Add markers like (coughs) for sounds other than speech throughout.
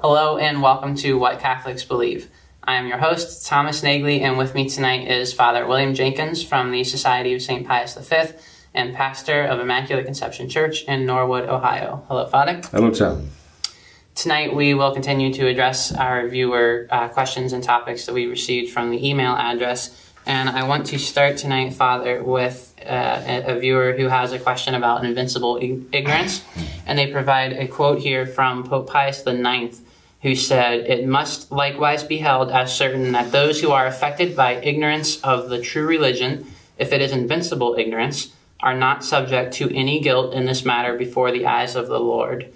Hello and welcome to What Catholics Believe. I am your host, Thomas Nagley, and with me tonight is Father William Jenkins from the Society of St. Pius V and pastor of Immaculate Conception Church in Norwood, Ohio. Hello, Father. Hello, Tom. Tonight we will continue to address our viewer uh, questions and topics that we received from the email address. And I want to start tonight, Father, with uh, a, a viewer who has a question about invincible ignorance. And they provide a quote here from Pope Pius IX who said, It must likewise be held as certain that those who are affected by ignorance of the true religion, if it is invincible ignorance, are not subject to any guilt in this matter before the eyes of the Lord.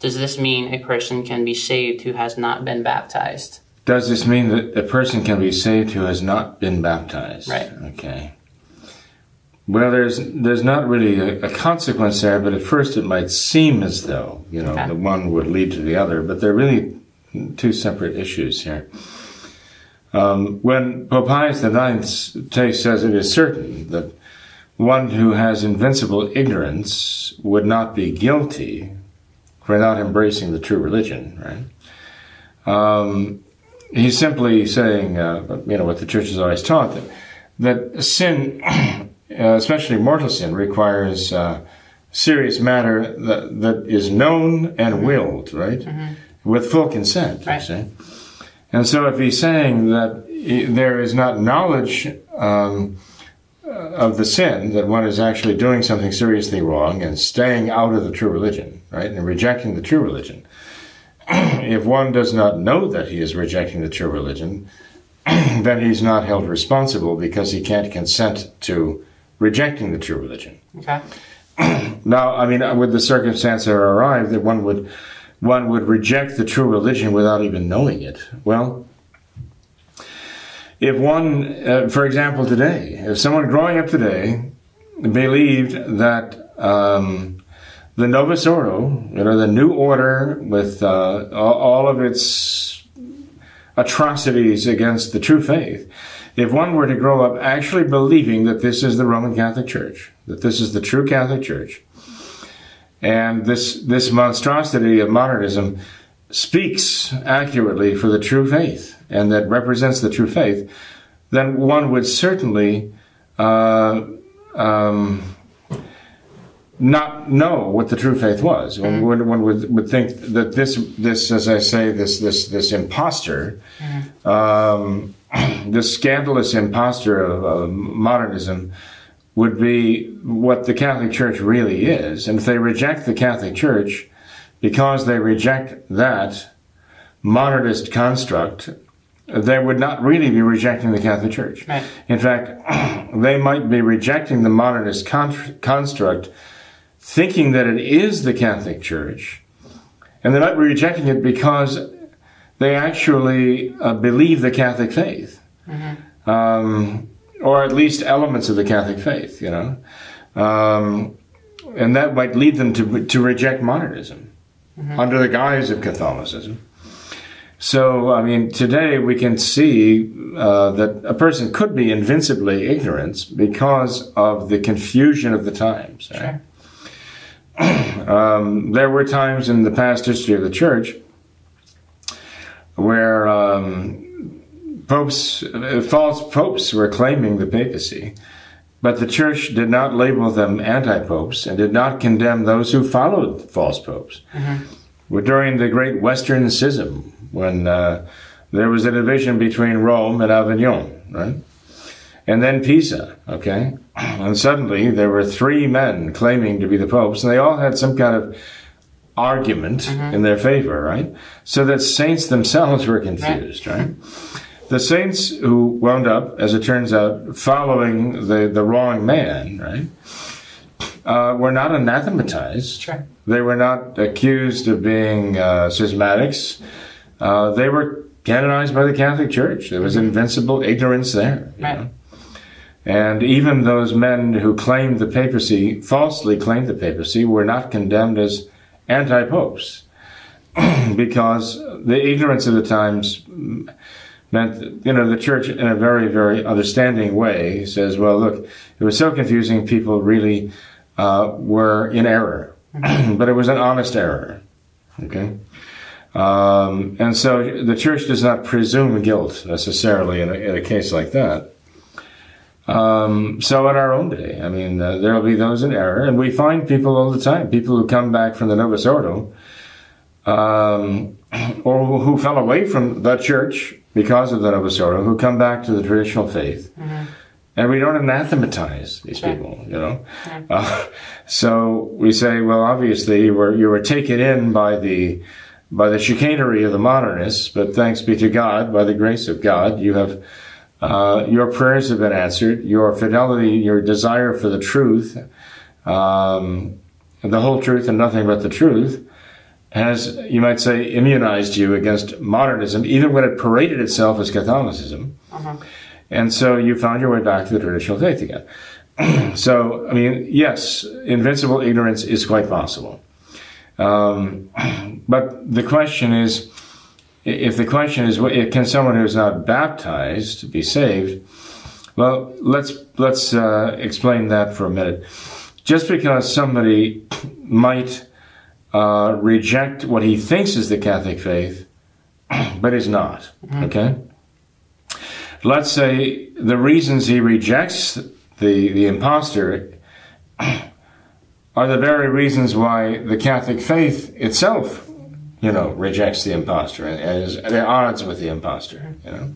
Does this mean a person can be saved who has not been baptized? Does this mean that a person can be saved who has not been baptized? Right. Okay. Well, there's there's not really a, a consequence there, but at first it might seem as though you know Okay. the one would lead to the other, but they're really two separate issues here. Um, when Pope Pius IX takes says it is certain that one who has invincible ignorance would not be guilty for not embracing the true religion, right? Um, he's simply saying, uh, you know, what the church has always taught that that sin, (clears throat) uh, especially mortal sin, requires uh, serious matter that, that is known and willed, right, with full consent. you Right. see. And so, if he's saying that there is not knowledge um, of the sin, that one is actually doing something seriously wrong and staying out of the true religion, right, and rejecting the true religion. (clears throat) if one does not know that he is rejecting the true religion, (clears throat) then he's not held responsible because he can't consent to rejecting the true religion. Okay. (clears throat) Now, I mean, with the circumstance that arrived that one would one would reject the true religion without even knowing it. Well, if one, uh, for example, today, if someone growing up today believed that um, the Novus Ordo, you know, the new order with uh, all all of its atrocities against the true faith, if one were to grow up actually believing that this is the Roman Catholic Church, that this is the true Catholic Church, and this this monstrosity of modernism speaks accurately for the true faith and that represents the true faith, then one would certainly uh, um, not know what the true faith was. One, would, one would, would think that this this, as I say, this this this impostor, um, (clears throat) this scandalous impostor of, of modernism would be what the Catholic Church really is. And if they reject the Catholic Church because they reject that modernist construct, they would not really be rejecting the Catholic Church. Right. In fact, (clears throat) they might be rejecting the modernist con- construct, thinking that it is the Catholic Church, and they might be rejecting it because they actually uh, believe the Catholic faith. Um, or at least elements of the Catholic faith, you know. Um, and that might lead them to, to reject modernism under the guise of Catholicism. So, I mean, today we can see uh, that a person could be invincibly ignorant because of the confusion of the times. right? (clears throat) um, there were times in the past history of the church where um, popes, uh, false popes were claiming the papacy, but the church did not label them anti-popes and did not condemn those who followed false popes. Well, During the Great Western Schism, when uh, there was a division between Rome and Avignon, right? And then Pisa, okay? (clears throat) And suddenly there were three men claiming to be the popes, and they all had some kind of argument in their favor, right? So that saints themselves were confused, right? The saints who wound up, as it turns out, following the, the wrong man, right, uh, were not anathematized. Sure. They were not accused of being uh, schismatics. uh, they were canonized by the Catholic Church. There was invincible ignorance there. Right. know. And even those men who claimed the papacy, falsely claimed the papacy, were not condemned as anti popes (clears throat) because the ignorance of the times meant, you know, the church in a very, very understanding way says, well, look, it was so confusing, people really uh, were in error. (clears throat) but it was an honest error. Okay? Um, and so the church does not presume guilt necessarily in a, in a case like that. Um, so in our own day, I mean, uh, there will be those in error, and we find people all the time, people who come back from the Novus Ordo, um, (clears throat) or who- fell away from the church because of the Novus Ordo, who come back to the traditional faith. And we don't anathematize these Sure. people, you know. Uh, (laughs) so we say, well, obviously you were you were taken in by the by the chicanery of the modernists, but thanks be to God, by the grace of God, you have uh, your prayers have been answered. Your fidelity, your desire for the truth, um, the whole truth and nothing but the truth, has you might say immunized you against modernism, even when it paraded itself as Catholicism. And so you found your way back to the traditional faith again. (clears throat) so, I mean, yes, invincible ignorance is quite possible. Um, (clears throat) but the question is, if the question is, can someone who is not baptized be saved? Well, let's let's uh, explain that for a minute. Just because somebody might uh, reject what he thinks is the Catholic faith, (clears throat) but is not, mm-hmm. okay? Let's say the reasons he rejects the the impostor (clears throat) are the very reasons why the Catholic faith itself, you know, rejects the impostor and is at odds with the impostor, mm-hmm. you know.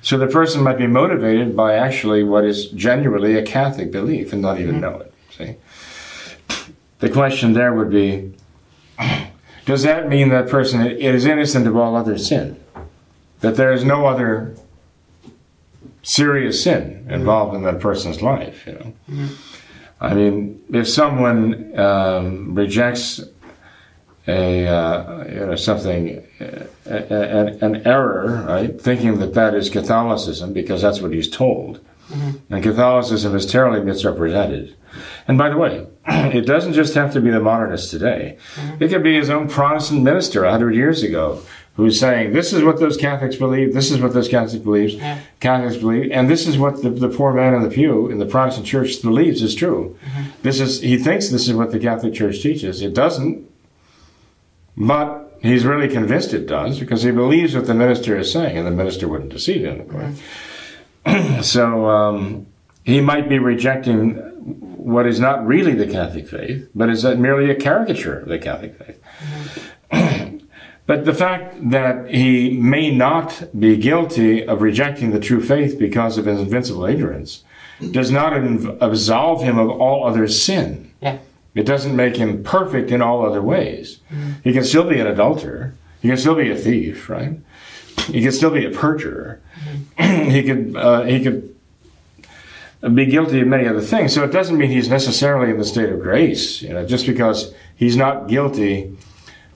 So the person might be motivated by actually what is genuinely a Catholic belief and not even mm-hmm. know it. See? The question there would be Does that mean that person is innocent of all other sin? That there is no other serious sin involved in that person's life, you know? I mean, if someone um, rejects a uh, you know something uh, an, an error, right? Thinking that that is Catholicism because that's what he's told, and Catholicism is terribly misrepresented. And by the way, (clears throat) it doesn't just have to be the modernists today; mm-hmm. it could be his own Protestant minister a hundred years ago who's saying, "This is what those Catholics believe. This is what those Catholics believes. Yeah. Catholics believe, and this is what the, the poor man in the pew in the Protestant church believes is true. Mm-hmm. This is he thinks this is what the Catholic Church teaches. It doesn't, but he's really convinced it does because he believes what the minister is saying, and the minister wouldn't deceive him, of course. Mm-hmm. (clears throat) so um, he might be rejecting what is not really the Catholic faith, but is merely a caricature of the Catholic faith. Mm-hmm. But the fact that he may not be guilty of rejecting the true faith because of his invincible ignorance does not inv- absolve him of all other sin. Yeah. It doesn't make him perfect in all other ways. Mm-hmm. He can still be an adulterer. He can still be a thief, right? He can still be a perjurer. Mm-hmm. (clears throat) he could uh, he could be guilty of many other things. So it doesn't mean he's necessarily in the state of grace. You know, just because he's not guilty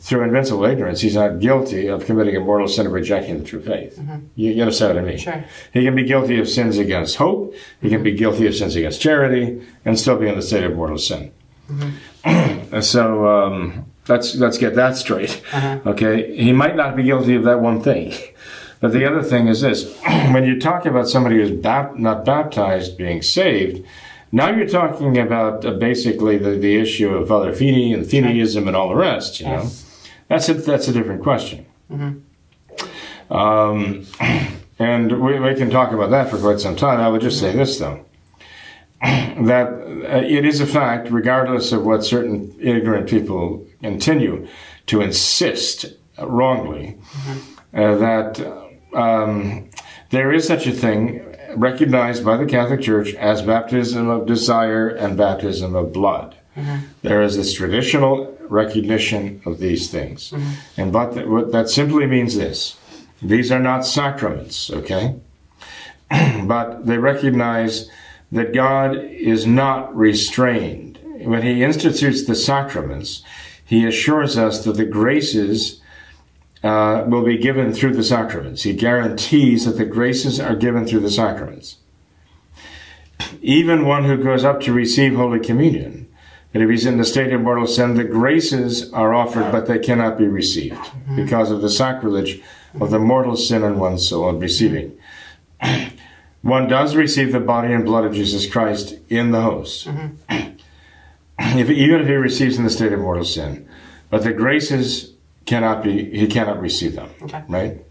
through invincible ignorance, he's not guilty of committing a mortal sin of rejecting the true faith. Mm-hmm. You, you understand what I mean? Sure. He can be guilty of sins against hope. He can be guilty of sins against charity, and still be in the state of mortal sin. Mm-hmm. (clears throat) so um, let's let's get that straight. Uh-huh. Okay, he might not be guilty of that one thing, but the other thing is this: (clears throat) when you talk about somebody who's bap- not baptized being saved, now you're talking about uh, basically the, the issue of Father Feeney and Feeneyism and all the rest. You know, that's a that's a different question. Um, (clears throat) and we, we can talk about that for quite some time. I would just say this though (clears throat) that uh, it is a fact, regardless of what certain ignorant people continue to insist uh, wrongly, uh, that um, there is such a thing recognized by the Catholic Church as baptism of desire and baptism of blood. There is this traditional recognition of these things. And but what that simply means this these are not sacraments, okay? (clears throat) but they recognize that God is not restrained. When He institutes the sacraments, He assures us that the graces uh, will be given through the sacraments. He guarantees that the graces are given through the sacraments. Even one who goes up to receive Holy Communion, and if he's in the state of mortal sin, the graces are offered, but they cannot be received because of the sacrilege of the mortal sin in one's soul and receiving. (clears throat) one does receive the body and blood of Jesus Christ in the host, (clears throat) if, even if he receives in the state of mortal sin. But the graces cannot be, he cannot receive them, Okay. right?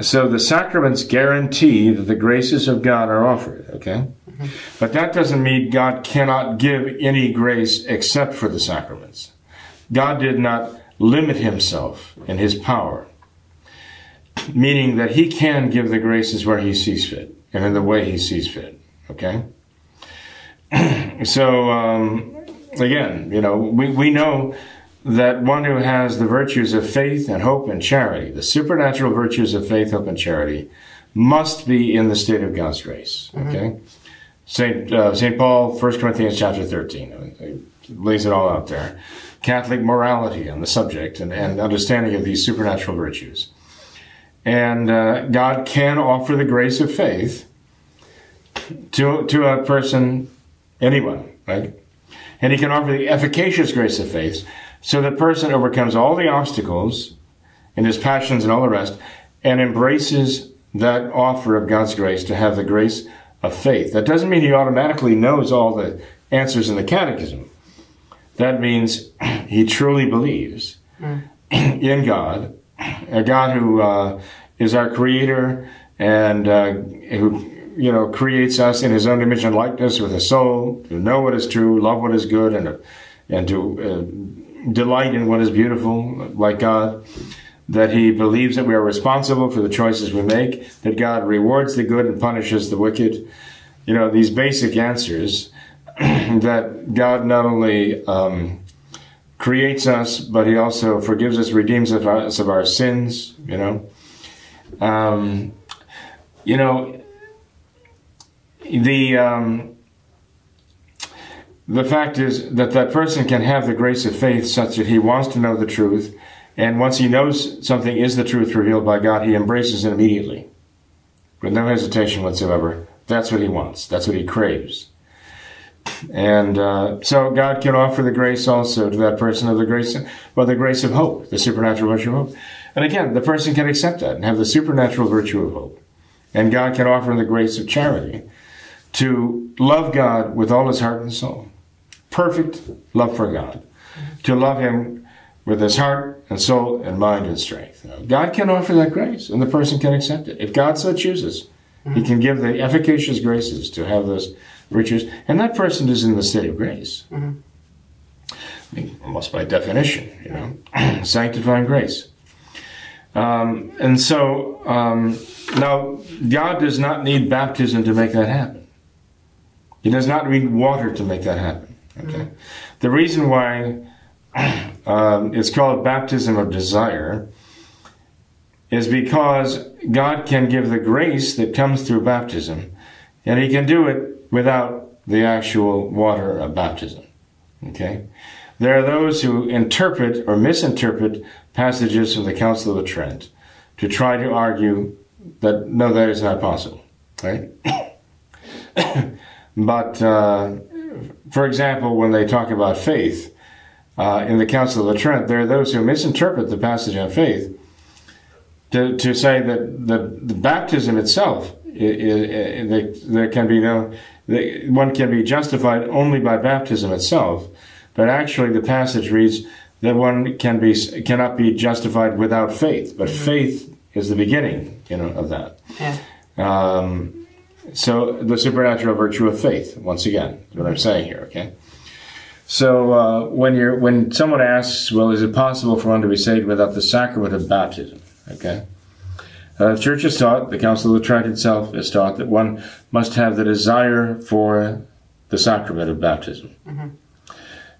So the sacraments guarantee that the graces of God are offered, okay? But that doesn't mean God cannot give any grace except for the sacraments. God did not limit himself in his power, meaning that he can give the graces where he sees fit and in the way he sees fit, okay? (clears throat) so, um, again, you know, we, we know that one who has the virtues of faith and hope and charity, the supernatural virtues of faith, hope, and charity, must be in the state of God's grace. Okay, Saint uh, Saint Paul, 1 Corinthians chapter thirteen, lays it all out there. Catholic morality on the subject and, and understanding of these supernatural virtues, and uh, God can offer the grace of faith to to a person, anyone, right? And He can offer the efficacious grace of faith so the person overcomes all the obstacles and his passions and all the rest and embraces that offer of God's grace to have the grace of faith. That doesn't mean he automatically knows all the answers in the catechism. That means (clears throat) he truly believes in God, a God who uh, is our creator and uh, who you know creates us in his own image and likeness with a soul to know what is true, love what is good, and and to uh, delight in what is beautiful, like God, that He believes that we are responsible for the choices we make, that God rewards the good and punishes the wicked. You know, these basic answers (clears throat) that God not only um, creates us, but He also forgives us, redeems us of our sins, you know. Um, you know, the. Um, the fact is that that person can have the grace of faith such that he wants to know the truth, and once he knows something is the truth revealed by God, he embraces it immediately, with no hesitation whatsoever. That's what he wants. That's what he craves. And uh, so God can offer the grace also to that person of the grace, well, the grace of hope, the supernatural virtue of hope. And again, the person can accept that and have the supernatural virtue of hope. And God can offer the grace of charity to love God with all his heart and soul. Perfect love for God. To love him with his heart and soul and mind and strength. God can offer that grace and the person can accept it. If God so chooses, he can give the efficacious graces to have those virtues, and that person is in the state of grace. I mean, almost by definition, you know, (clears throat) sanctifying grace. Um, and so um, now, God does not need baptism to make that happen. He does not need water to make that happen. Okay, the reason why (clears throat) um, it's called baptism of desire is because God can give the grace that comes through baptism, and He can do it without the actual water of baptism. Okay, there are those who interpret or misinterpret passages from the Council of Trent to try to argue that no, that is not possible. Right. (coughs) But, uh, for example, when they talk about faith uh, in the Council of Trent, there are those who misinterpret the passage on faith to, to say that the, the baptism itself, there can be no, one can be justified only by baptism itself, but actually the passage reads that one can be cannot be justified without faith, but mm-hmm. faith is the beginning, you know, of that. Yeah. Um, so the supernatural virtue of faith, once again, is what I'm saying here. Okay. So uh, when you're when someone asks, well, is it possible for one to be saved without the sacrament of baptism? Okay. Uh, the church has taught, the Council of Trent itself has taught that one must have the desire for the sacrament of baptism. Mm-hmm.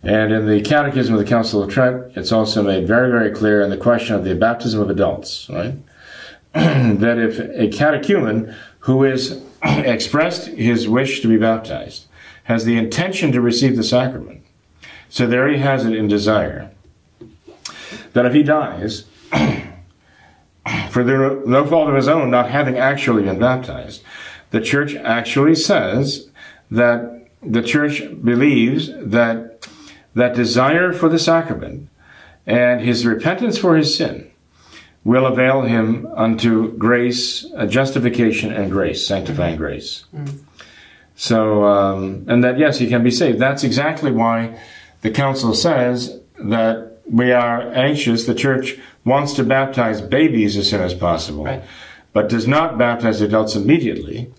And in the Catechism of the Council of Trent, it's also made very, very clear in the question of the baptism of adults, right? (clears throat) that if a catechumen who is (clears throat) expressed his wish to be baptized, has the intention to receive the sacrament. So there he has it in desire. That if he dies, (clears throat) for their no fault of his own, not having actually been baptized, the church actually says that the church believes that that desire for the sacrament and his repentance for his sin will avail him unto grace, uh, justification, and grace, sanctifying grace. So, um, and that yes, he can be saved. That's exactly why the council says that we are anxious. The church wants to baptize babies as soon as possible, Right. but does not baptize adults immediately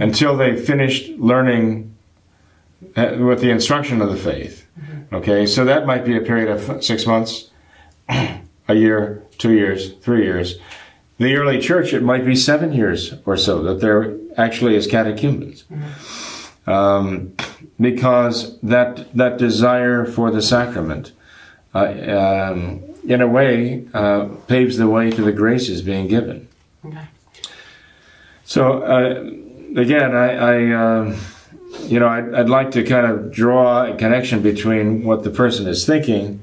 until they've finished learning uh, with the instruction of the faith. Okay, so that might be a period of six months, (clears throat) a year, two years, three years. The early church, it might be seven years or so that they're actually as catechumens. Um, because that, that desire for the sacrament, uh, um, in a way, uh, paves the way to the graces being given. Okay. So uh, again, I, I um you know, I'd, I'd like to kind of draw a connection between what the person is thinking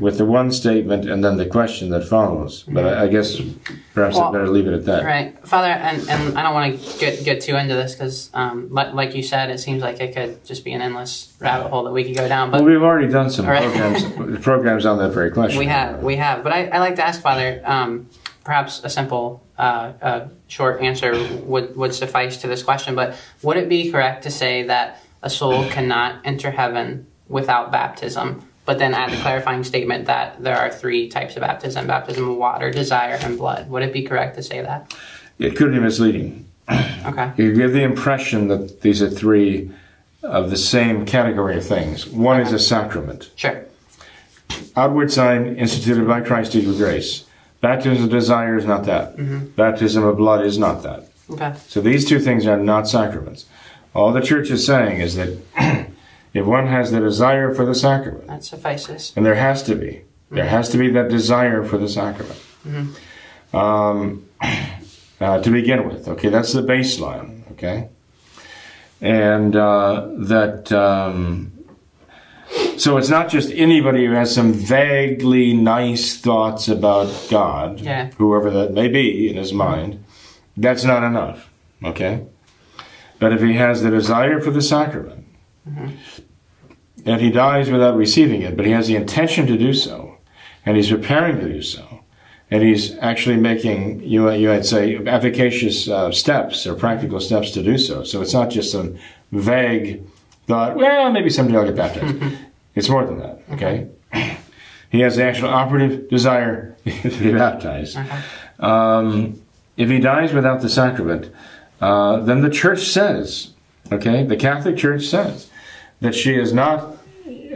with the one statement and then the question that follows. But I, I guess perhaps Well, I better leave it at that. Right, Father, and, and I don't want to get get too into this because, um, like, like you said, it seems like it could just be an endless rabbit hole that we could go down. But Well, we've already done some right. programs (laughs) programs on that very question. We have, we have. But I, I like to ask Father, um, perhaps a simple, uh, uh, short answer would, would suffice to this question. But would it be correct to say that a soul cannot enter heaven without baptism? But then add the clarifying statement that there are three types of baptism baptism of water, desire, and blood. Would it be correct to say that? It could be misleading. Okay. You give the impression that these are three of the same category of things. One is a sacrament. Sure. outward sign instituted by Christ to give grace. Baptism of desire is not that. Mm-hmm. Baptism of blood is not that. Okay. So these two things are not sacraments. All the church is saying is that (clears throat) if one has the desire for the sacrament, That suffices. and there has to be, there has to be that desire for the sacrament. Um, (clears throat) uh, to begin with, okay, that's the baseline, okay, and uh, that. Um, so it's not just anybody who has some vaguely nice thoughts about God, Yeah. whoever that may be in his mind. That's not enough, okay. But if he has the desire for the sacrament, and he dies without receiving it, but he has the intention to do so, and he's preparing to do so, and he's actually making you you might say efficacious uh, steps or practical steps to do so. So it's not just some vague thought. Well, maybe someday I'll get baptized. (laughs) it's more than that. Okay. (clears throat) He has the actual operative desire (laughs) to be baptized. Um, if he dies without the sacrament, uh, then the church says, okay, the Catholic Church says that she is not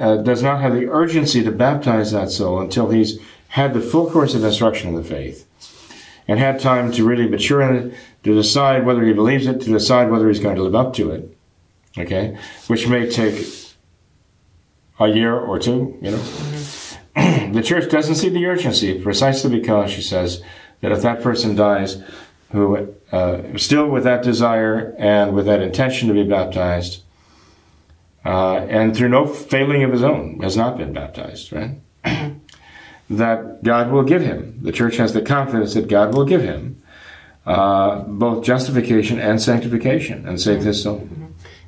uh, does not have the urgency to baptize that soul until he's had the full course of instruction in the faith and had time to really mature in it, to decide whether he believes it, to decide whether he's going to live up to it. Okay, which may take a year or two. You know, (clears throat) the church doesn't see the urgency precisely because she says that if that person dies, who uh, still with that desire and with that intention to be baptized, uh, and through no failing of his own has not been baptized, right? (clears throat) that God will give him. The church has the confidence that God will give him uh, both justification and sanctification and save his soul.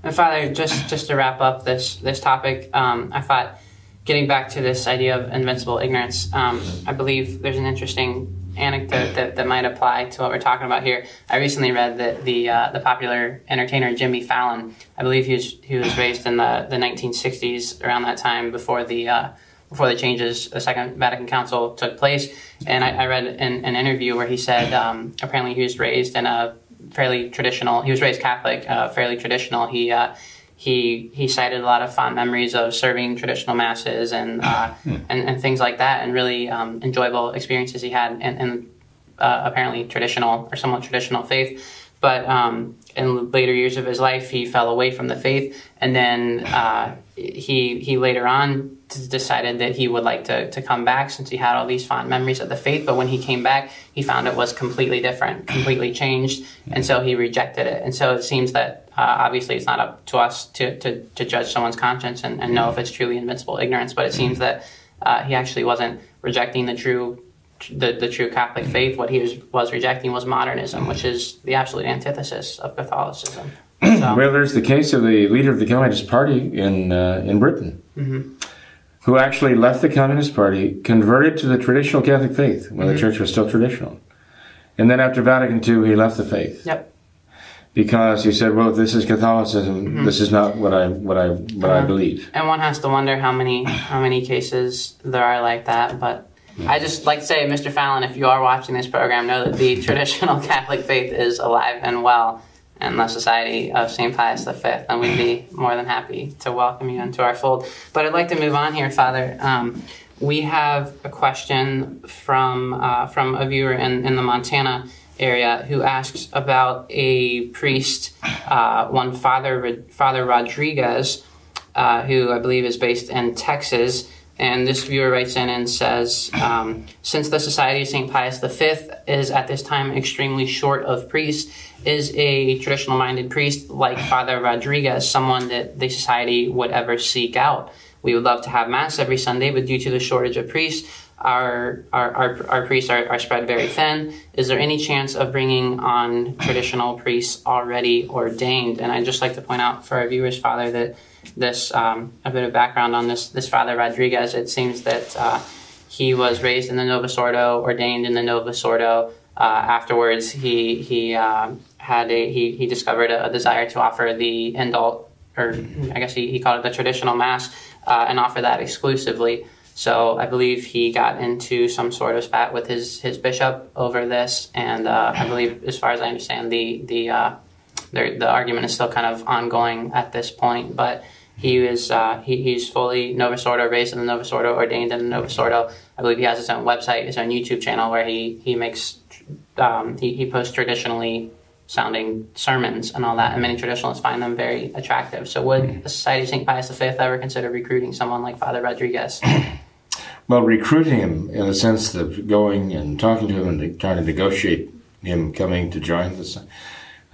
And Father, just just to wrap up this this topic, um, I thought getting back to this idea of invincible ignorance, um, I believe there's an interesting anecdote that, that might apply to what we're talking about here. I recently read that the uh, the popular entertainer Jimmy Fallon, I believe he was he was raised in the, the 1960s around that time before the uh, before the changes, the Second Vatican Council took place. And I, I read an, an interview where he said um, apparently he was raised in a fairly traditional. He was raised Catholic, uh, fairly traditional. He uh, he he cited a lot of fond memories of serving traditional masses and uh, (laughs) and, and things like that, and really um, enjoyable experiences he had in, in uh, apparently traditional or somewhat traditional faith. But um, in later years of his life, he fell away from the faith, and then uh, he he later on decided that he would like to, to come back since he had all these fond memories of the faith. But when he came back, he found it was completely different, (clears throat) completely changed, and so he rejected it. And so it seems that uh, obviously it's not up to us to, to, to judge someone's conscience and, and know if it's truly invincible ignorance, but it seems that uh, he actually wasn't rejecting the true the, the true Catholic faith. What he was, was rejecting was modernism, which is the absolute antithesis of Catholicism. (clears throat) So, Well, there's the case of the leader of the Communist Party in uh, in Britain, who actually left the Communist Party, converted to the traditional Catholic faith when the mm-hmm. Church was still traditional, and then after Vatican II, he left the faith yep. because he said, "Well, this is Catholicism. Mm-hmm. This is not what I what I what I believe." And one has to wonder how many how many cases there are like that. But I just like to say, Mr. Fallon, if you are watching this program, know that the (laughs) traditional Catholic faith is alive and well in the Society of St. Pius V, and we'd be more than happy to welcome you into our fold. But I'd like to move on here, Father. Um, we have a question from uh, from a viewer in, in the Montana area who asks about a priest, uh, one Father Father Rodriguez, uh, who I believe is based in Texas. And this viewer writes in and says, um, since the Society of St. Pius V is at this time extremely short of priests, is a traditional minded priest like Father Rodriguez someone that the Society would ever seek out? We would love to have Mass every Sunday, but due to the shortage of priests, our, our, our, our priests are, are spread very thin. Is there any chance of bringing on traditional priests already ordained? And I'd just like to point out for our viewers, Father, that this um, a bit of background on this this Father Rodriguez. It seems that uh, he was raised in the Novus Ordo, ordained in the Novus Ordo. Uh, afterwards, he he uh, had a he, he discovered a, a desire to offer the indult, or I guess he, he called it the traditional mass, uh, and offer that exclusively. So I believe he got into some sort of spat with his his bishop over this, and uh, I believe, as far as I understand, the uh, the, the argument is still kind of ongoing at this point, but he is uh, he, he's fully Novus Ordo, raised in the Novus Ordo, ordained in the Novus Ordo. I believe he has his own website, his own YouTube channel where he he makes um, he, he posts traditionally sounding sermons and all that, and many traditionalists find them very attractive. So, would the Society of St. Pius V ever consider recruiting someone like Father Rodriguez? (clears throat) Well, recruiting him in the sense of going and talking to him and trying to negotiate him coming to join the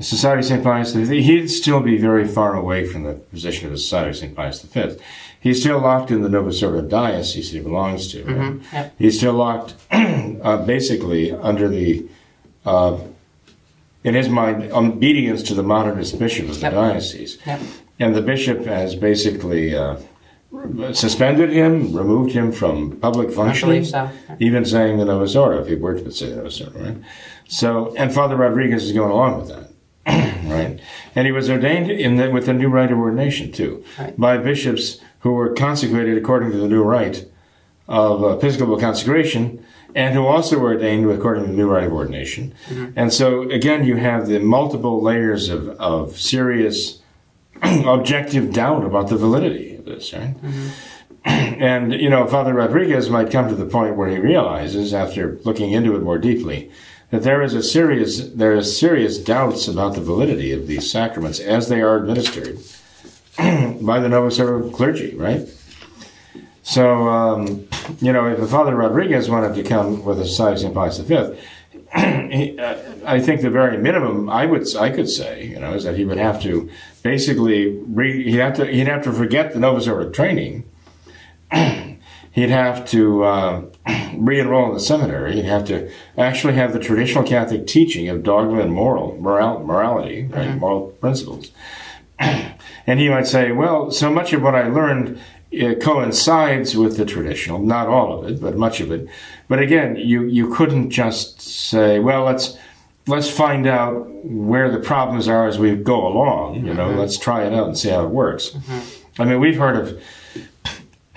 Society of St. Pius V, he'd still be very far away from the position of the Society of St. Pius V. He's still locked in the Ordo diocese he belongs to. right? Yep. He's still locked, (clears throat) uh, basically, under the, uh, in his mind, obedience to the modernist bishop of the Yep. diocese. Yep. And the bishop has basically uh, suspended him, removed him from public functioning, so. even saying the Novus Ordo, if he were to say the Novus Ordo, right? So, and Father Rodriguez is going along with that, (clears throat) right? And he was ordained in the, with the new rite of ordination, too, Right. by bishops who were consecrated according to the new rite of uh, Episcopal consecration, and who also were ordained according to the new rite of ordination. Mm-hmm. And so, again, you have the multiple layers of, of serious (clears throat) objective doubt about the validity of this, right? Mm-hmm. (clears throat) And, you know, Father Rodriguez might come to the point where he realizes, after looking into it more deeply, that there is a serious, there is serious doubts about the validity of these sacraments as they are administered (clears throat) by the Novus Ordo clergy, right? So, um, you know, if Father Rodriguez wanted to come with Society of St. Pius V, (clears throat) he, uh, I think the very minimum I would I could say, you know, is that he would have to basically re, he'd have to he'd have to forget the Novus Ordo training. (clears throat) he'd have to uh, (clears throat) re-enroll in the seminary. He'd have to actually have the traditional Catholic teaching of dogma and moral moral morality, right, moral principles. (clears throat) And he might say, well, so much of what I learned uh, coincides with the traditional, not all of it, but much of it. But again, you, you couldn't just say, well, let's let's find out where the problems are as we go along. You know, let's try it out and see how it works. I mean, we've heard of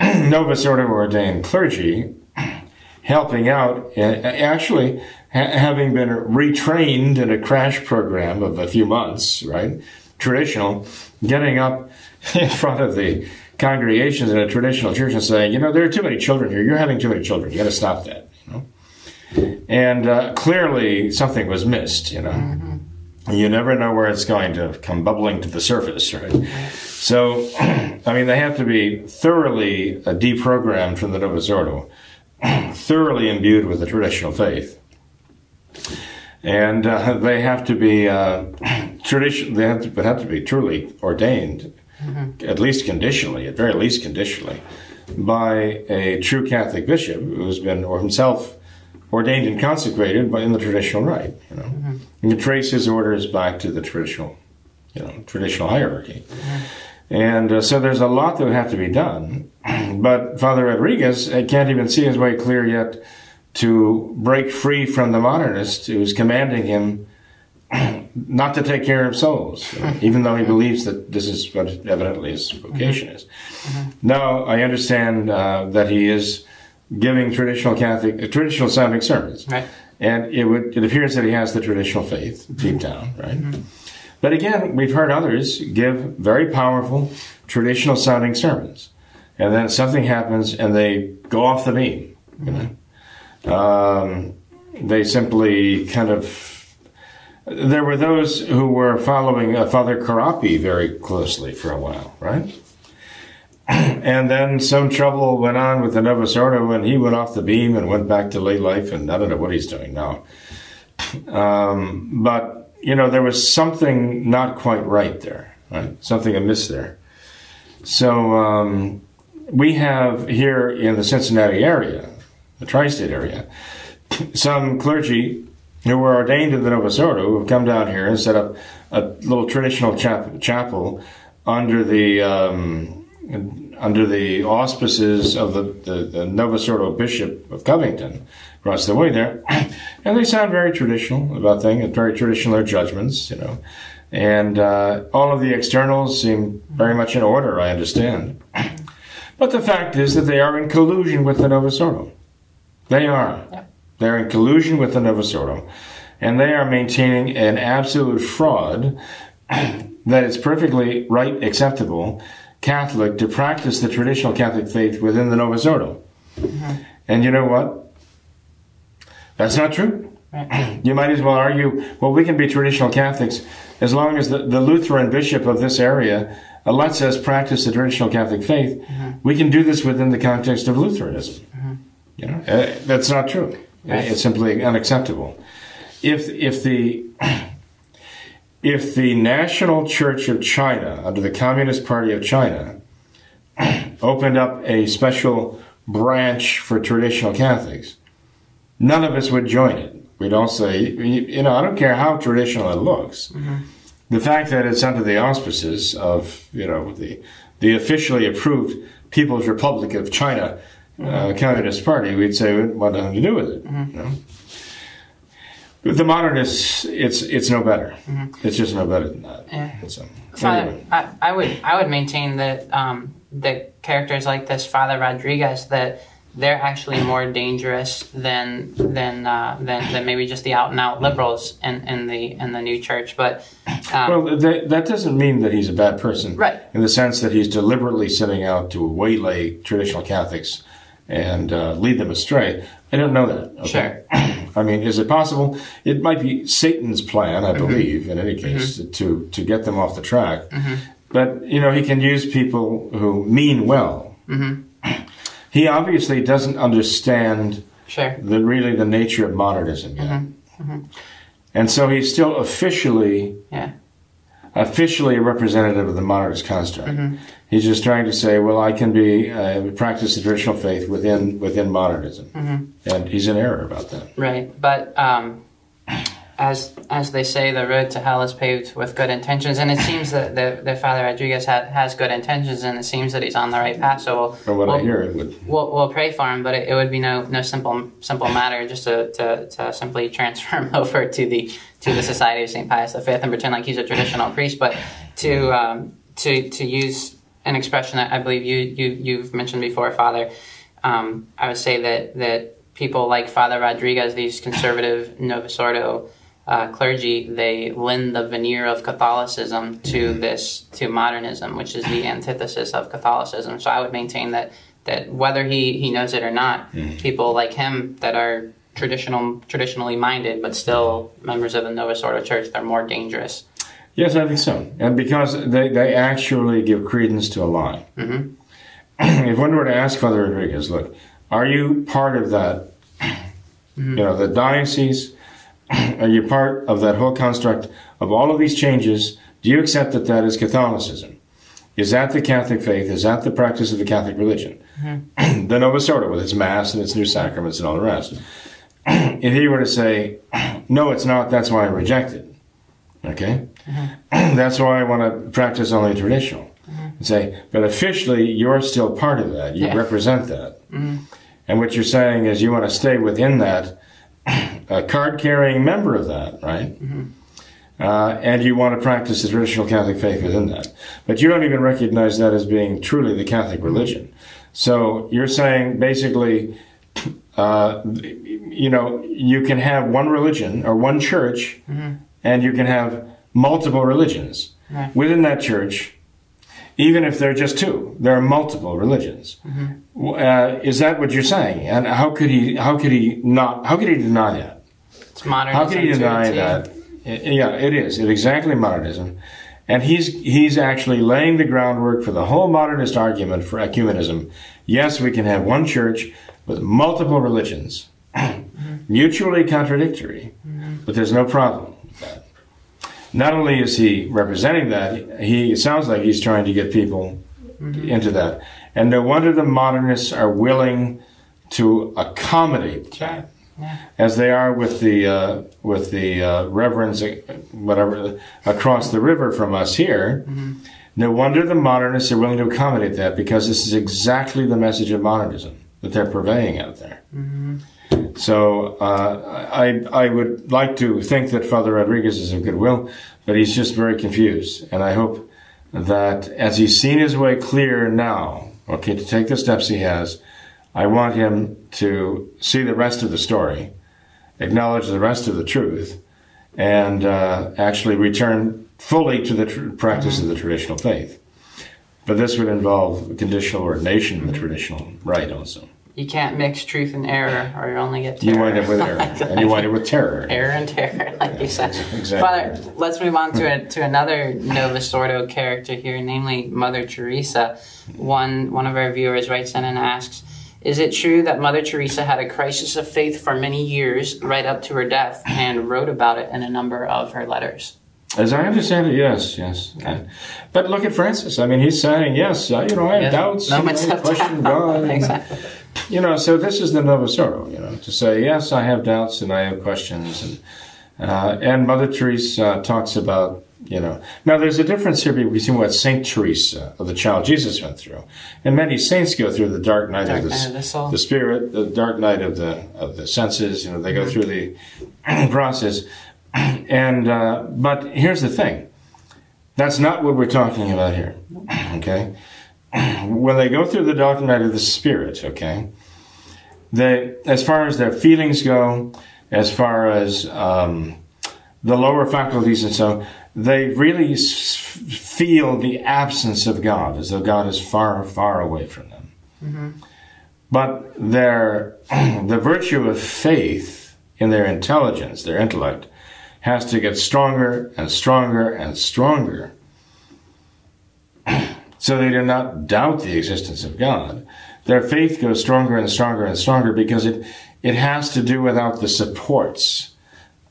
(clears throat) Novus Ordo ordained clergy (clears throat) helping out, actually ha- having been retrained in a crash program of a few months, right? Traditional, getting up (laughs) in front of the congregations in a traditional church and saying, you know, there are too many children here. You're having too many children. You got to stop that. You know, and uh, clearly something was missed. You know, you never know where it's going to come bubbling to the surface, right? So, (clears throat) I mean, they have to be thoroughly uh, deprogrammed from the Novus Ordo, (clears throat) thoroughly imbued with the traditional faith, and uh, they have to be uh, (clears throat) tradition. They have to, have to be truly ordained, at least conditionally, at very least conditionally, by a true Catholic bishop who's been or himself ordained and consecrated but in the traditional rite. You know, mm-hmm. you can trace his orders back to the traditional, you know, traditional hierarchy. Mm-hmm. And uh, so there's a lot that would have to be done. (clears throat) But Father Rodriguez can't even see his way clear yet to break free from the modernist who's commanding him (clears throat) not to take care of souls, mm-hmm. even though he believes that this is what evidently his vocation is. Now, I understand uh, that he is giving traditional Catholic, uh, traditional sounding sermons. Right. And it would it appears that he has the traditional faith deep down, right? But again, we've heard others give very powerful traditional sounding sermons, and then something happens and they go off the beam. You know, um, they simply kind of. There were those who were following uh, Father Corapi very closely for a while, right? (clears throat) and then some trouble went on with the Novus Ordo when he went off the beam and went back to lay life, and I don't know what he's doing now. (clears throat) Um, but you know, there was something not quite right there, right? Something amiss there. So um, we have here in the Cincinnati area, the tri-state area, (clears throat) some clergy who were ordained in the Novus Ordo who have come down here and set up a little traditional chap- chapel under the um, under the auspices of the, the, the Novus Ordo Bishop of Covington across the way there. (clears throat) And they sound very traditional about things, very traditional their judgments, you know. And uh, all of the externals seem very much in order, I understand. (clears throat) But the fact is that they are in collusion with the Novus Ordo. They are. Yeah. They're in collusion with the Novus Ordo. And they are maintaining an absolute fraud (clears throat) that is perfectly right, acceptable, Catholic to practice the traditional Catholic faith within the Novus Ordo. And you know what? That's not true. Right. You might as well argue, well, we can be traditional Catholics as long as the, the Lutheran bishop of this area uh, lets us practice the traditional Catholic faith. We can do this within the context of Lutheranism. You know, uh, that's not true. Right. It's simply unacceptable. If if the if the National Church of China, under the Communist Party of China, (clears throat) opened up a special branch for traditional Catholics, none of us would join it. We'd all say, you know, I don't care how traditional it looks. Mm-hmm. The fact that it's under the auspices of, you know, the the officially approved People's Republic of China uh, mm-hmm. Communist Party, we'd say we want nothing to do with it. Mm-hmm. You know? The modernists, it's it's no better. It's just no better than that. Yeah. So, Father, anyway. I, I would I would maintain that um, that characters like this Father Rodriguez that they're actually more dangerous than than uh, than, than maybe just the out and out liberals in, in the in the new church. But um, Well, that, that doesn't mean that he's a bad person. Right. In the sense that he's deliberately setting out to waylay traditional Catholics and uh, lead them astray. I don't know that. Okay? (clears throat) I mean, is it possible? It might be Satan's plan, I mm-hmm. believe, in any mm-hmm. case, to, to get them off the track. Mm-hmm. But, you know, he can use people who mean well. He obviously doesn't understand sure, the really the nature of modernism yet. And so he's still officially yeah, officially a representative of the modernist construct. He's just trying to say, well, I can be uh, practice the traditional faith within within modernism, and he's in error about that. right. But um, as as they say, the road to hell is paved with good intentions, and it seems that that, that Father Rodriguez ha, has good intentions, and it seems that he's on the right path. So we'll, From what I we'll- hear, it would. We'll, we'll pray for him, but it, it would be no no simple simple matter just to, to, to simply transfer him (laughs) over to the to the Society of Saint Pius V and pretend like he's a traditional priest. But to um, to to use an expression that I believe you you you've mentioned before, Father, um, I would say that that people like Father Rodriguez, these conservative Novus Ordo uh, clergy, they lend the veneer of Catholicism to mm-hmm. this to modernism, which is the antithesis of Catholicism. So I would maintain that that whether he, he knows it or not, mm-hmm. people like him that are traditional traditionally minded but still mm-hmm. members of the Novus Ordo Church, they're more dangerous. Yes, I think so, and because they, they actually give credence to a lie. (clears throat) if one were to ask Father Rodriguez, look, are you part of that? You know, the diocese. Are you part of that whole construct of all of these changes? Do you accept that that is Catholicism? Is that the Catholic faith? Is that the practice of the Catholic religion? the Novus Ordo with its Mass and its new sacraments and all the rest. (clears throat) if he were to say, (clears throat) no, it's not, that's why I reject it. Okay? Mm-hmm. (clears throat) that's why I want to practice only traditional. Mm-hmm. And say, but officially, you're still part of that. You Yeah. represent that. Mm-hmm. And what you're saying is you want to stay within that, a card carrying member of that, right? Uh, and you want to practice the traditional Catholic faith within that. But you don't even recognize that as being truly the Catholic religion. So you're saying basically, uh, you know, you can have one religion or one church, and you can have multiple religions. Right. Within that church, even if they're just two, there are multiple religions. Uh, is that what you're saying? And how could he? How could he not? How could he deny that? It's modernism. How can he deny that? I- Yeah, it is. It's exactly modernism. And he's he's actually laying the groundwork for the whole modernist argument for ecumenism. Yes, we can have one church with multiple religions, (clears throat) mutually contradictory, but there's no problem with that. Not only is he representing that, he it sounds like he's trying to get people into that. And no wonder the modernists are willing to accommodate that as they are with the uh, with the uh, reverends, uh, whatever, across the river from us here. No wonder the modernists are willing to accommodate that because this is exactly the message of modernism that they're purveying out there. So uh, I I would like to think that Father Rodriguez is of goodwill, but he's just very confused, and I hope that as he's seen his way clear now, okay, to take the steps he has, I want him to see the rest of the story, acknowledge the rest of the truth, and uh, actually return fully to the tr- practice of the traditional faith. But this would involve conditional ordination in the traditional rite also. You can't mix truth and error, or you only get You terror. wind up with error, (laughs) and you wind up with terror. error and terror, (laughs) like you said. Exactly. Father, let's move on to a, to another Novus Ordo character here, namely Mother Teresa. One one of our viewers writes in and asks, "Is it true that Mother Teresa had a crisis of faith for many years, right up to her death, and wrote about it in a number of her letters?" As I understand it, yes, yes. But look at Francis. I mean, he's saying, yes, uh, you know, I have doubts. you know, question. (laughs) God. Exactly. You know, so this is the Novus Ordo, you know, to say, yes, I have doubts and I have questions. And, uh, and Mother Teresa talks about, you know, now there's a difference here between what Saint Teresa of the Child Jesus went through. And many saints go through the dark night, Dark of, the, night of the soul. the spirit, the dark night of the, of the senses, you know, they go through the (clears throat) process. (clears throat) And, uh, but here's the thing. That's not what we're talking about here. (clears throat) Okay? (clears throat) When they go through the night of the spirit, okay, they, as far as their feelings go, as far as um, the lower faculties and so, they really s- feel the absence of God, as though God is far, far away from them. But their (clears throat) the virtue of faith in their intelligence, their intellect, has to get stronger and stronger and stronger. So they do not doubt the existence of God. Their faith goes stronger and stronger and stronger because it, it has to do without the supports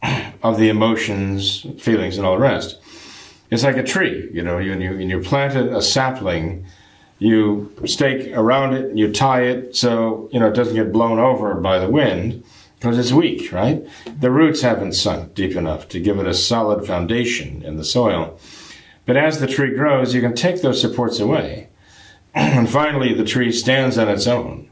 (clears throat) of the emotions, feelings, and all the rest. It's like a tree, you know, you, you, you planted a sapling, you stake around it, you tie it so, you know, it doesn't get blown over by the wind because it's weak, right? The roots haven't sunk deep enough to give it a solid foundation in the soil. But as the tree grows, you can take those supports away. (clears throat) and finally, the tree stands on its own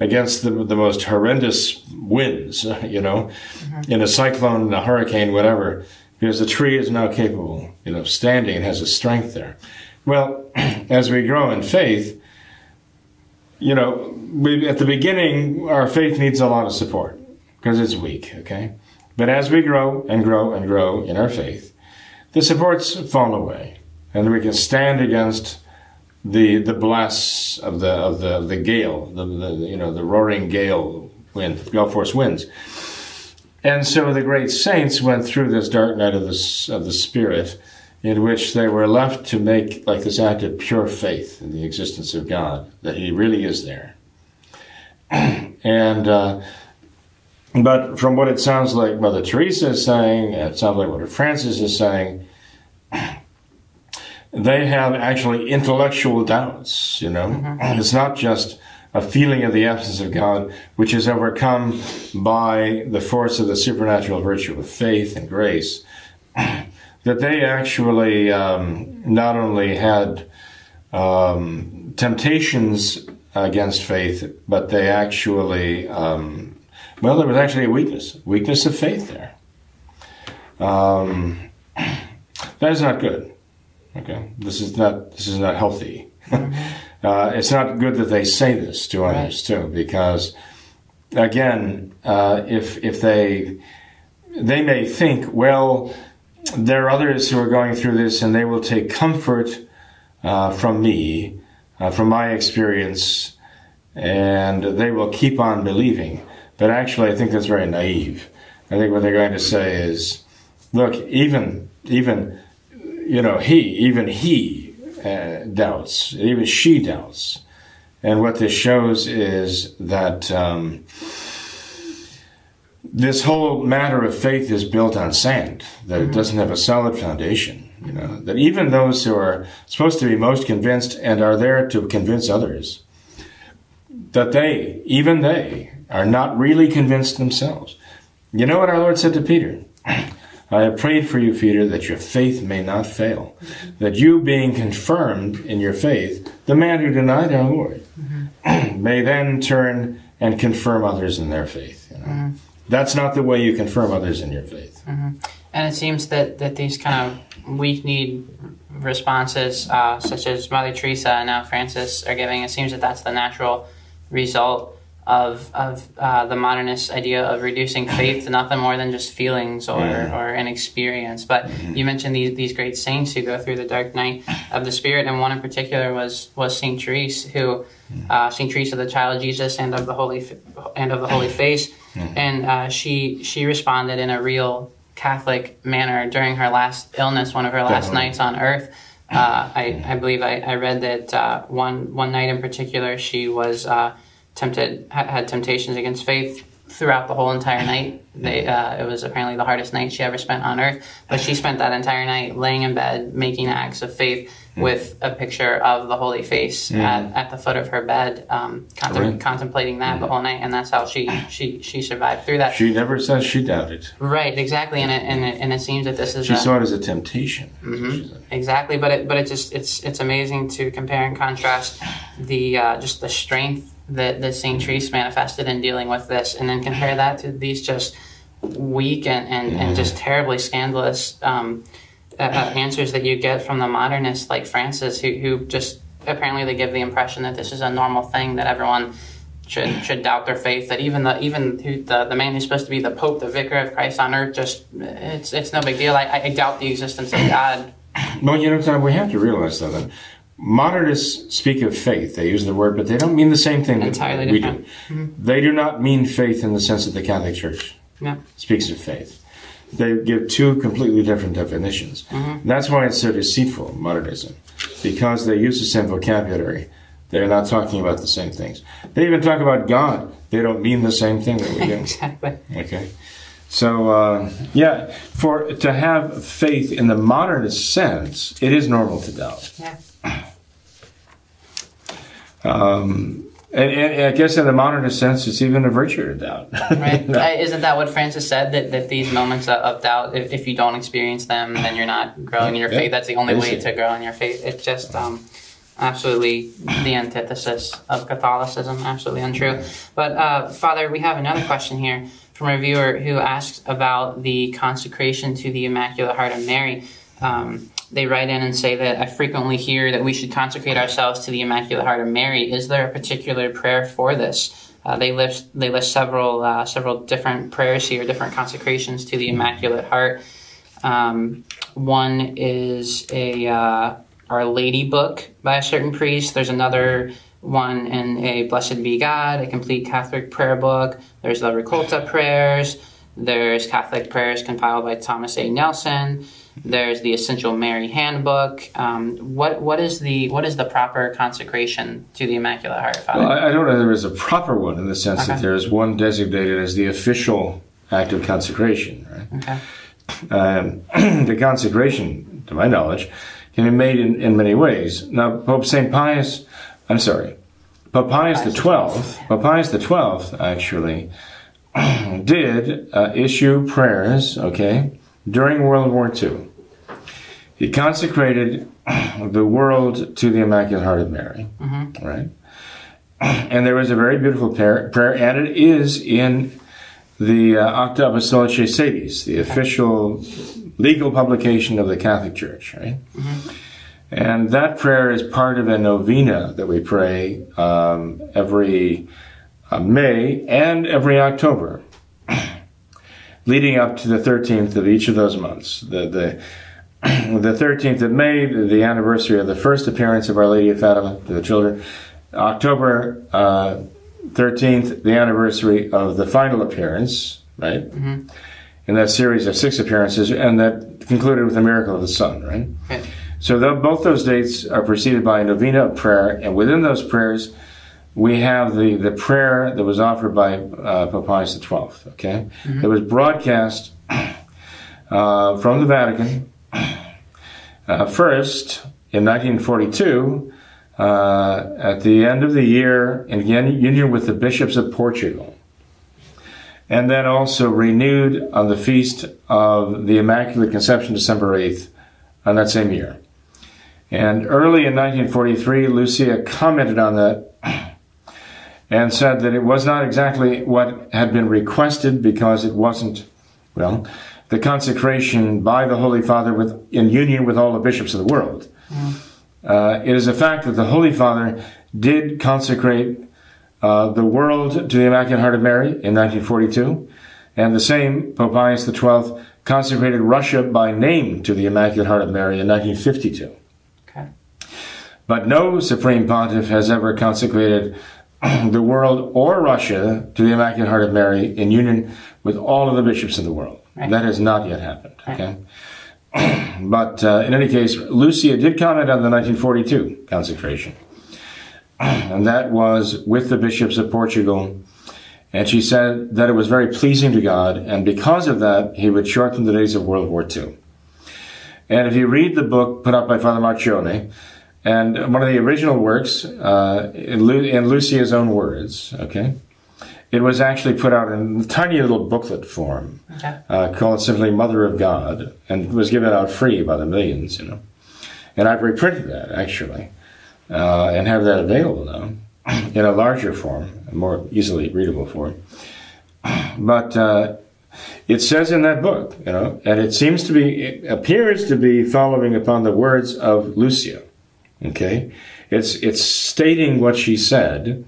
against the, the most horrendous winds, (laughs) you know, mm-hmm. in a cyclone, a hurricane, whatever, because the tree is now capable, you know, of standing. It has a strength there. Well, (clears throat) as we grow in faith, you know, we, at the beginning, our faith needs a lot of support because it's weak, okay? But as we grow and grow and grow in our faith, the supports fall away, and we can stand against the the blasts of the of the the gale, the, the you know the roaring gale wind, gale force winds. And so the great saints went through this dark night of the of the spirit, in which they were left to make like this act of pure faith in the existence of God, that He really is there. (clears throat) and uh, but from what it sounds like Mother Teresa is saying, it sounds like what Francis is saying, they have actually intellectual doubts, you know. It's not just a feeling of the absence of God, which is overcome by the force of the supernatural virtue of faith and grace, (clears throat) that they actually um, not only had um, temptations against faith, but they actually, um, well, there was actually a weakness, weakness of faith there. Um, (clears throat) that is not good. Okay, this is not this is not healthy. (laughs) Uh, it's not good that they say this to others right. too, because again, uh, if if they they may think, well, there are others who are going through this, and they will take comfort uh, from me, uh, from my experience, and they will keep on believing. But actually, I think that's very naive. I think what they're going to say is, look, even even you know he even he uh, doubts, even she doubts, and what this shows is that. Um, this whole matter of faith is built on sand, that mm-hmm. it doesn't have a solid foundation. You know, that even those who are supposed to be most convinced and are there to convince others, that they, even they, are not really convinced themselves. You know what our Lord said to Peter? (clears throat) I have prayed for you, Peter, that your faith may not fail. Mm-hmm. That you, being confirmed in your faith, the man who denied our Lord, mm-hmm. (clears throat) may then turn and confirm others in their faith. You know? mm-hmm. That's not the way you confirm others in your faith. Mm-hmm. And it seems that, that these kind of weak need responses, uh, such as Mother Teresa and now Francis are giving, it seems that that's the natural result of of uh, the modernist idea of reducing faith to nothing more than just feelings or, yeah. or an experience. But mm-hmm. you mentioned these these great saints who go through the dark night of the spirit, and one in particular was was Saint Therese, who mm-hmm. uh, Saint Teresa, the Child of Jesus, and of the Holy and of the Holy (laughs) Face, mm-hmm. and uh, she she responded in a real Catholic manner during her last illness, one of her last Definitely. nights on Earth. Uh, I, I believe I, I read that uh, one one night in particular she was uh, tempted had temptations against faith throughout the whole entire night. They, uh, it was apparently the hardest night she ever spent on earth, but she spent that entire night laying in bed, making acts of faith mm. with a picture of the Holy Face mm. at, at, the foot of her bed, um, contem- right. contemplating that mm. the whole night, and that's how she, (clears throat) she, she survived through that. She never says she doubted. Right, exactly, and it, and it, and it seems that this is she a, saw it as a temptation. Mm-hmm, exactly, but it but it just it's it's amazing to compare and contrast the uh, just the strength that, that St. Therese manifested in dealing with this, and then compare that to these just weak and, and, mm-hmm. and just terribly scandalous um, uh, answers that you get from the modernists like Francis, who, who just apparently they give the impression that this is a normal thing that everyone should should doubt their faith. That even the even who, the the man who's supposed to be the Pope, the Vicar of Christ on earth, just it's it's no big deal. I, I doubt the existence of God. Well, you know, we have to realize though that Modernists speak of faith. They use the word, but they don't mean the same thing Entirely that we different. do. Mm-hmm. They do not mean faith in the sense that the Catholic Church yeah. speaks of faith. They give two completely different definitions. Mm-hmm. That's why it's so deceitful, modernism, because they use the same vocabulary. They're not talking about the same things. They even talk about God. They don't mean the same thing that we do. exactly. Okay. So uh, yeah, for to have faith in the modernist sense, it is normal to doubt. Yeah. Um, and, and, I guess in the modernist sense, it's even a virtue to doubt. right? (laughs) no. Isn't that what Francis said? That, that these moments of doubt, if, if you don't experience them, then you're not growing in your yeah. faith. That's the only way to grow in your faith. It's just um, absolutely the antithesis of Catholicism. Absolutely untrue. But uh, Father, we have another question here from a viewer who asks about the consecration to the Immaculate Heart of Mary. Um, they write in and say that I frequently hear that we should consecrate ourselves to the Immaculate Heart of Mary. Is there a particular prayer for this? Uh, they list they list several uh, several different prayers here, different consecrations to the Immaculate Heart. Um, one is a uh, Our Lady book by a certain priest. There's another one in a Blessed Be God, a complete Catholic prayer book. There's the Raccolta prayers. There's Catholic prayers compiled by Thomas A. Nelson. There's the Essential Mary Handbook. Um, what what is the what is the proper consecration to the Immaculate Heart, Father? Well, I don't know there is a proper one in the sense okay. that there is one designated as the official act of consecration. Right? Okay. Um, (clears throat) the consecration, to my knowledge, can be made in, in many ways. Now, Pope St. Pius, I'm sorry, Pope Pius the Twelfth, Pope Pius the Twelfth, actually (clears throat) did uh, issue prayers. Okay, during World War II, he consecrated (clears throat) the world to the Immaculate Heart of Mary. Right, and there was a very beautiful prayer, prayer and it is in the uh, Acta Apostolicae Sedis, the official legal publication of the Catholic Church. Right. And that prayer is part of a novena that we pray um, every uh, May and every October, leading up to the 13th of each of those months. The, the, (clears throat) the 13th of May, the anniversary of the first appearance of Our Lady of Fatima to the children. October uh, 13th, the anniversary of the final appearance, right? In that series of six appearances, and that concluded with the miracle of the sun, right? Right. So tho- both those dates are preceded by a novena of prayer, and within those prayers, we have the, the prayer that was offered by uh, Pope Pius XII. Okay, it was broadcast uh, from the Vatican uh, first in 1942 uh, at the end of the year in union with the bishops of Portugal. And then also renewed on the feast of the Immaculate Conception, December 8th, on that same year. And early in 1943, Lucia commented on that and said that it was not exactly what had been requested because it wasn't, well, the consecration by the Holy Father with, in union with all the bishops of the world. Uh, it is a fact that the Holy Father did consecrate uh, the world to the Immaculate Heart of Mary in 1942, and the same Pope Pius XII consecrated Russia by name to the Immaculate Heart of Mary in 1952. Okay. But no Supreme Pontiff has ever consecrated (clears throat) the world or Russia to the Immaculate Heart of Mary in union with all of the bishops of the world. Right. That has not yet happened. Okay. (clears throat) but uh, in any case, Lucia did comment on the 1942 consecration, (clears throat) and that was with the bishops of Portugal. And she said that it was very pleasing to God, and because of that, he would shorten the days of World War II. And if you read the book put out by Father Marcione, and one of the original works, uh, in, Lu- in Lucia's own words, okay, it was actually put out in a tiny little booklet form Okay. uh, called simply Mother of God, and was given out free by the millions, you know. And I've reprinted that actually, uh, and have that available now (clears throat) in a larger form, a more easily readable form. (clears throat) But uh, it says in that book, you know, and it seems to be, it appears to be following upon the words of Lucia. Okay, it's it's stating what she said,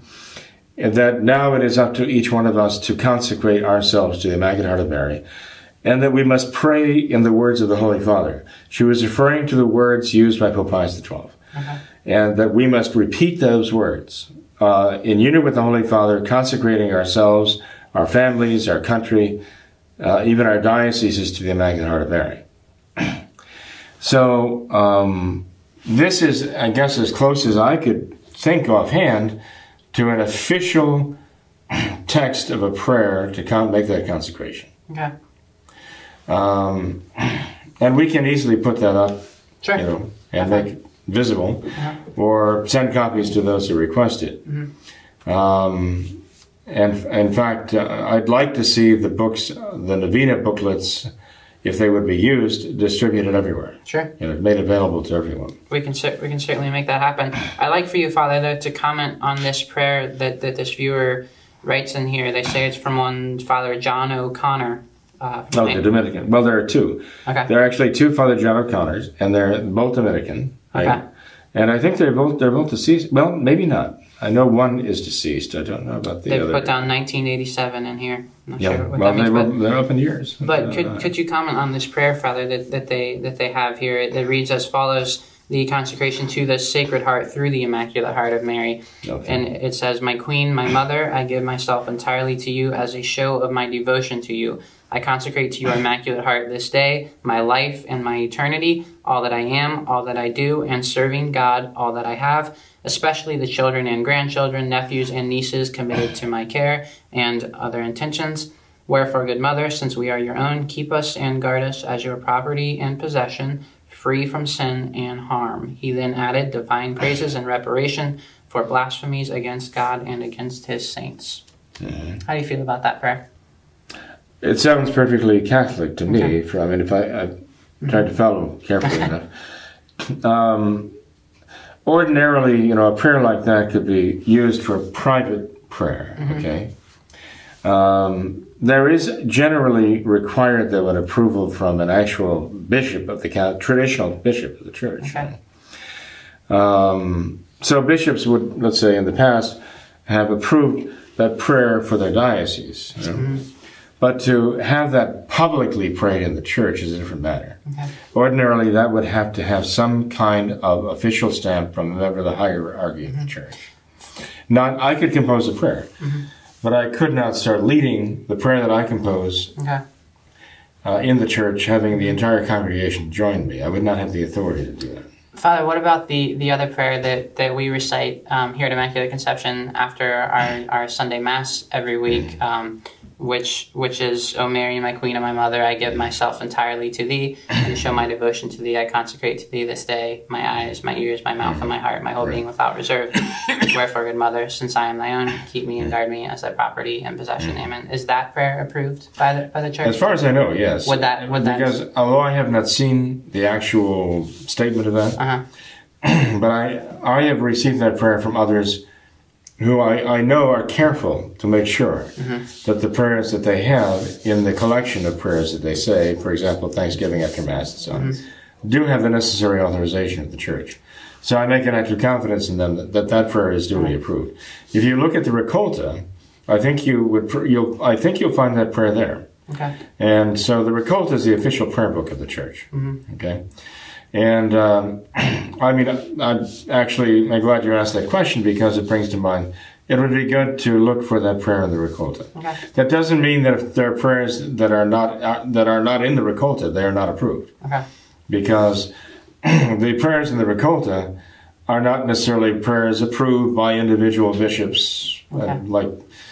and that now it is up to each one of us to consecrate ourselves to the Immaculate Heart of Mary, and that we must pray in the words of the Holy Father. She was referring to the words used by Pope Pius XII, and that we must repeat those words uh, in union with the Holy Father, consecrating ourselves, our families, our country, uh, even our dioceses to the Immaculate Heart of Mary. (clears throat) So um, this is, I guess, as close as I could think offhand to an official (clears throat) text of a prayer to con- make that consecration. Okay. Um, (clears throat) and we can easily put that up, Sure. you know, and make it visible, or send copies to those who request it. Um, and in fact, uh, I'd like to see the books, the Novena booklets, if they would be used, distributed everywhere. Sure. You know, made available to everyone. We can we can certainly make that happen. I'd like for you, Father, though, to comment on this prayer that, that this viewer writes in here. They say it's from one Father John O'Connor. Uh, Oh, the Dominican. Well, there are two. Okay. There are actually two Father John O'Connors, and they're both Dominican. Right? Okay. And I think they're both they're both deceased. Well, maybe not. I know one is deceased. I don't know about the other. They've other. put down 1987 in here. I'm not yeah. sure what well, that they means, were, but they're up in years. But Uh, could could you comment on this prayer, Father, that, that they that they have here? It reads as follows: the consecration to the Sacred Heart through the Immaculate Heart of Mary. okay. And it says, My Queen, my Mother, I give myself entirely to you as a show of my devotion to you. I consecrate to your Immaculate Heart this day, my life and my eternity, all that I am, all that I do, and serving God, all that I have, especially the children and grandchildren, nephews and nieces committed to my care, and other intentions. Wherefore, good Mother, since we are your own, keep us and guard us as your property and possession, free from sin and harm. He then added divine praises and reparation for blasphemies against God and against His saints. Mm-hmm. How do you feel about that prayer? It sounds perfectly Catholic to me. Okay. For, I mean, if I, I tried to follow carefully (laughs) enough. Um, ordinarily, you know, a prayer like that could be used for private prayer. Okay. Um, there is generally required, though, an approval from an actual bishop of the traditional bishop of the church. Okay. Um, so bishops would, let's say, in the past, have approved that prayer for their diocese. you know. But to have that publicly prayed in the church is a different matter. Okay. Ordinarily, that would have to have some kind of official stamp from a member of the hierarchy of the church. Not, I could compose a prayer, but I could not start leading the prayer that I compose Okay. uh, in the church, having the entire congregation join me. I would not have the authority to do that. Father, what about the, the other prayer that, that we recite um, here at Immaculate Conception after our, our Sunday Mass every week, um, which which is, O Mary, my Queen and my Mother, I give myself entirely to Thee, and show my devotion to Thee. I consecrate to Thee this day my eyes, my ears, my mouth, and my heart, my whole being without reserve. (coughs) Wherefore, good Mother, since I am Thy own, keep me and guard me as Thy property and possession. Amen. Is that prayer approved by the by the Church? As far as I know, yes. Would that would that? Because although I have not seen the actual statement of that, Uh-huh. (clears throat) but I I have received that prayer from others who I, I know are careful to make sure mm-hmm. that the prayers that they have in the collection of prayers that they say, for example, Thanksgiving after Mass and so on, mm-hmm. do have the necessary authorization of the Church. So I make an act of confidence in them that that, that prayer is duly approved. If you look at the Raccolta, I think you would you'll I think you'll find that prayer there. Okay. And so the Raccolta is the official prayer book of the church. Mm-hmm. Okay. And um, (clears throat) I mean, I'm actually I'm glad you asked that question because it brings to mind it would be good to look for that prayer in the Raccolta. Okay. That doesn't mean that if there are prayers that are not uh, that are not in the Raccolta, they are not approved Okay. because (clears throat) the prayers in the Raccolta are not necessarily prayers approved by individual bishops uh, like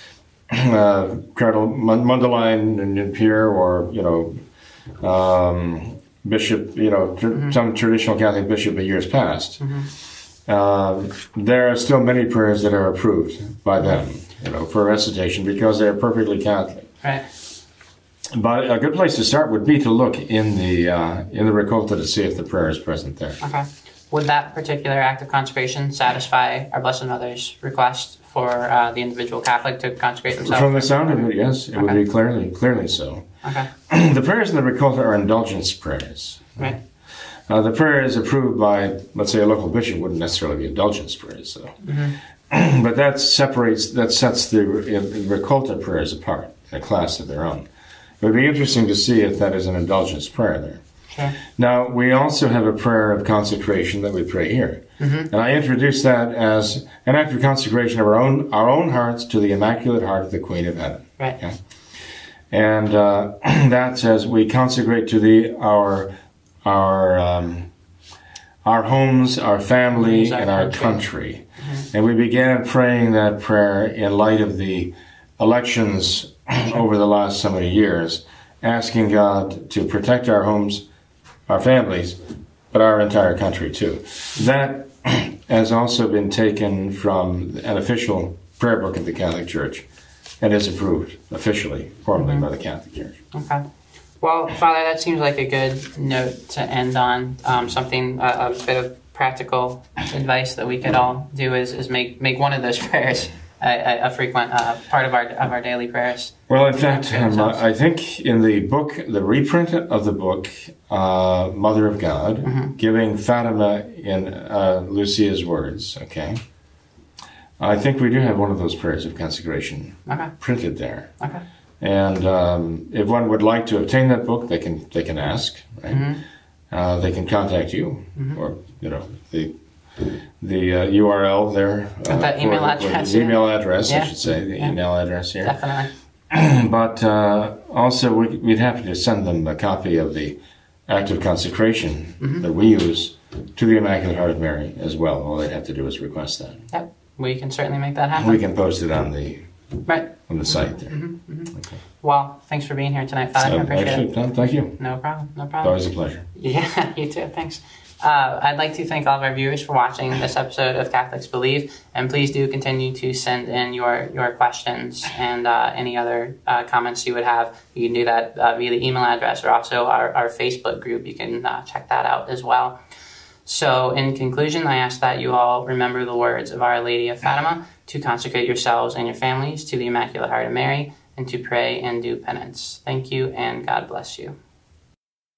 (clears throat) uh, Cardinal Mundelein and and Pierre, or you know, um, bishop, you know, tr- some traditional Catholic bishop of years past. Um, there are still many prayers that are approved by them, you know, for recitation because they're perfectly Catholic. Right. But a good place to start would be to look in the uh, in the Raccolta to see if the prayer is present there. Okay. Would that particular act of consecration satisfy our Blessed Mother's request for uh, the individual Catholic to consecrate themselves? From the sound of it, yes, it would be clearly clearly so. Okay. (clears throat) the prayers in the Raccolta are indulgence prayers. Right. Uh, the prayer is approved by, let's say, a local bishop wouldn't necessarily be indulgence prayers, so. (clears throat) but that separates, that sets the Re- Raccolta prayers apart in a class of their own. It would be interesting to see if that is an indulgence prayer there. Sure. Now, we also have a prayer of consecration that we pray here. And I introduce that as an act of consecration of our own, our own hearts to the Immaculate Heart of the Queen of Heaven. Right. Okay. And uh, (clears throat) that says we consecrate to thee our our um, our homes, our family, our and our country. country. And we began praying that prayer in light of the elections (clears throat) over the last so many years, asking God to protect our homes, our families, but our entire country too. That (clears throat) has also been taken from an official prayer book of the Catholic Church and is approved officially, formally by the Catholic Church. Okay. Well, Father, that seems like a good note to end on. Um, something, a, a bit of practical advice that we could all do is, is make make one of those (laughs) prayers a, a, a frequent uh, part of our of our daily prayers. Well, in fact, um, I think in the book, the reprint of the book, uh, Mother of God, giving Fatima in uh, Lucia's words, okay, I think we do have one of those prayers of consecration Okay. printed there. Okay. And um, if one would like to obtain that book, they can they can ask, right? Mhm. Uh, they can contact you, or you know the the uh, URL there. Uh, the email for- for address, The yeah. email address, I should say, the Yeah. email address here. Definitely. (clears throat) but uh, also, we- we'd happy to send them a copy of the act of consecration Mm-hmm. that we use to the Immaculate Heart of Mary as well. All they'd have to do is request that. Yep. We can certainly make that happen. We can post it on the Right. on the site there. Okay. Well, thanks for being here tonight, Father. I appreciate actually, it. Thank you. No problem. No problem. always a pleasure. Yeah, (laughs) you too. Thanks. uh, I'd like to thank all of our viewers for watching this episode of Catholics Believe, and please do continue to send in your, your questions and uh, any other uh, comments you would have. You can do that uh, via the email address or also our, our Facebook group. You can uh, check that out as well. So, in conclusion, I ask that you all remember the words of Our Lady of Fatima to consecrate yourselves and your families to the Immaculate Heart of Mary and to pray and do penance. Thank you, and God bless you.